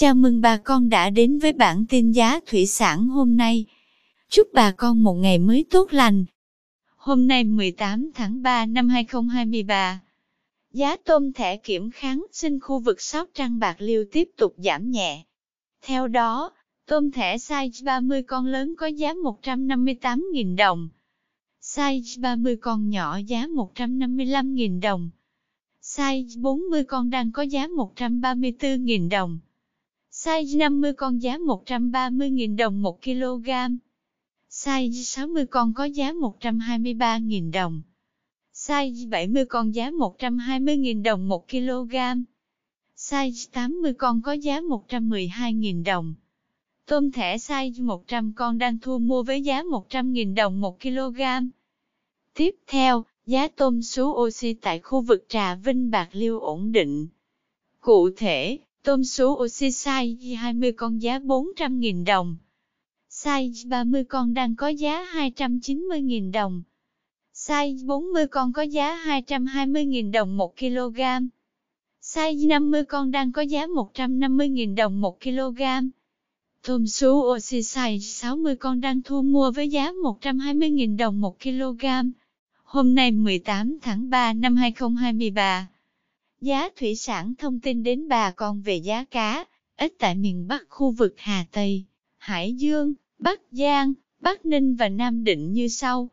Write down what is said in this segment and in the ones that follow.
Chào mừng bà con đã đến với bản tin giá thủy sản hôm nay. Chúc bà con một ngày mới tốt lành. Hôm nay 18 tháng 3 năm 2023, giá tôm thẻ kiểm kháng sinh khu vực Sóc Trăng Bạc Liêu tiếp tục giảm nhẹ. Theo đó, tôm thẻ size 30 con lớn có giá 158.000 đồng, size 30 con nhỏ giá 155.000 đồng, size 40 con đang có giá 134.000 đồng. Size 50 con giá 130.000 đồng 1 kg. Size 60 con có giá 123.000 đồng. Size 70 con giá 120.000 đồng 1 kg. Size 80 con có giá 112.000 đồng. Tôm thẻ size 100 con đang thu mua với giá 100.000 đồng 1 kg. Tiếp theo, giá tôm sú oxy tại khu vực Trà Vinh Bạc Liêu ổn định. Cụ thể, Tôm số oxy size 20 con giá 400.000 đồng. Size 30 con đang có giá 290.000 đồng. Size 40 con có giá 220.000 đồng 1 kg. Size 50 con đang có giá 150.000 đồng 1 kg. Tôm sú oxy size 60 con đang thu mua với giá 120.000 đồng 1 kg. Hôm nay 18 tháng 3 năm 2023. Giá thủy sản thông tin đến bà con về giá cá, ít tại miền Bắc khu vực Hà Tây, Hải Dương, Bắc Giang, Bắc Ninh và Nam Định như sau.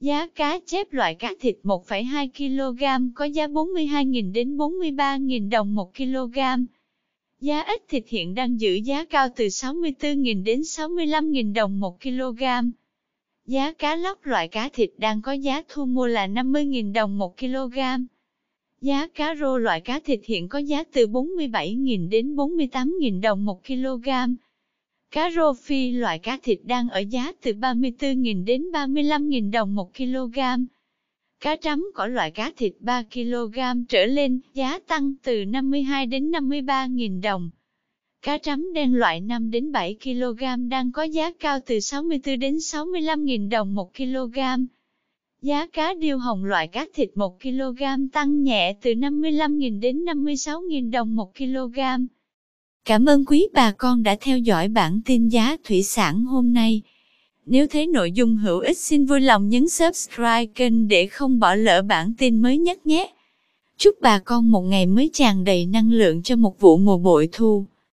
Giá cá chép loại cá thịt 1,2 kg có giá 42.000 đến 43.000 đồng 1 kg. Giá ít thịt hiện đang giữ giá cao từ 64.000 đến 65.000 đồng 1 kg. Giá cá lóc loại cá thịt đang có giá thu mua là 50.000 đồng 1 kg. Giá cá rô loại cá thịt hiện có giá từ 47.000 đến 48.000 đồng 1 kg. Cá rô phi loại cá thịt đang ở giá từ 34.000 đến 35.000 đồng 1 kg. Cá trắm có loại cá thịt 3 kg trở lên, giá tăng từ 52 đến 53.000 đồng. Cá trắm đen loại 5 đến 7 kg đang có giá cao từ 64 đến 65.000 đồng 1 kg. Giá cá điêu hồng loại cá thịt 1 kg tăng nhẹ từ 55.000 đến 56.000 đồng 1 kg. Cảm ơn quý bà con đã theo dõi bản tin giá thủy sản hôm nay. Nếu thấy nội dung hữu ích xin vui lòng nhấn subscribe kênh để không bỏ lỡ bản tin mới nhất nhé. Chúc bà con một ngày mới tràn đầy năng lượng cho một vụ mùa bội thu.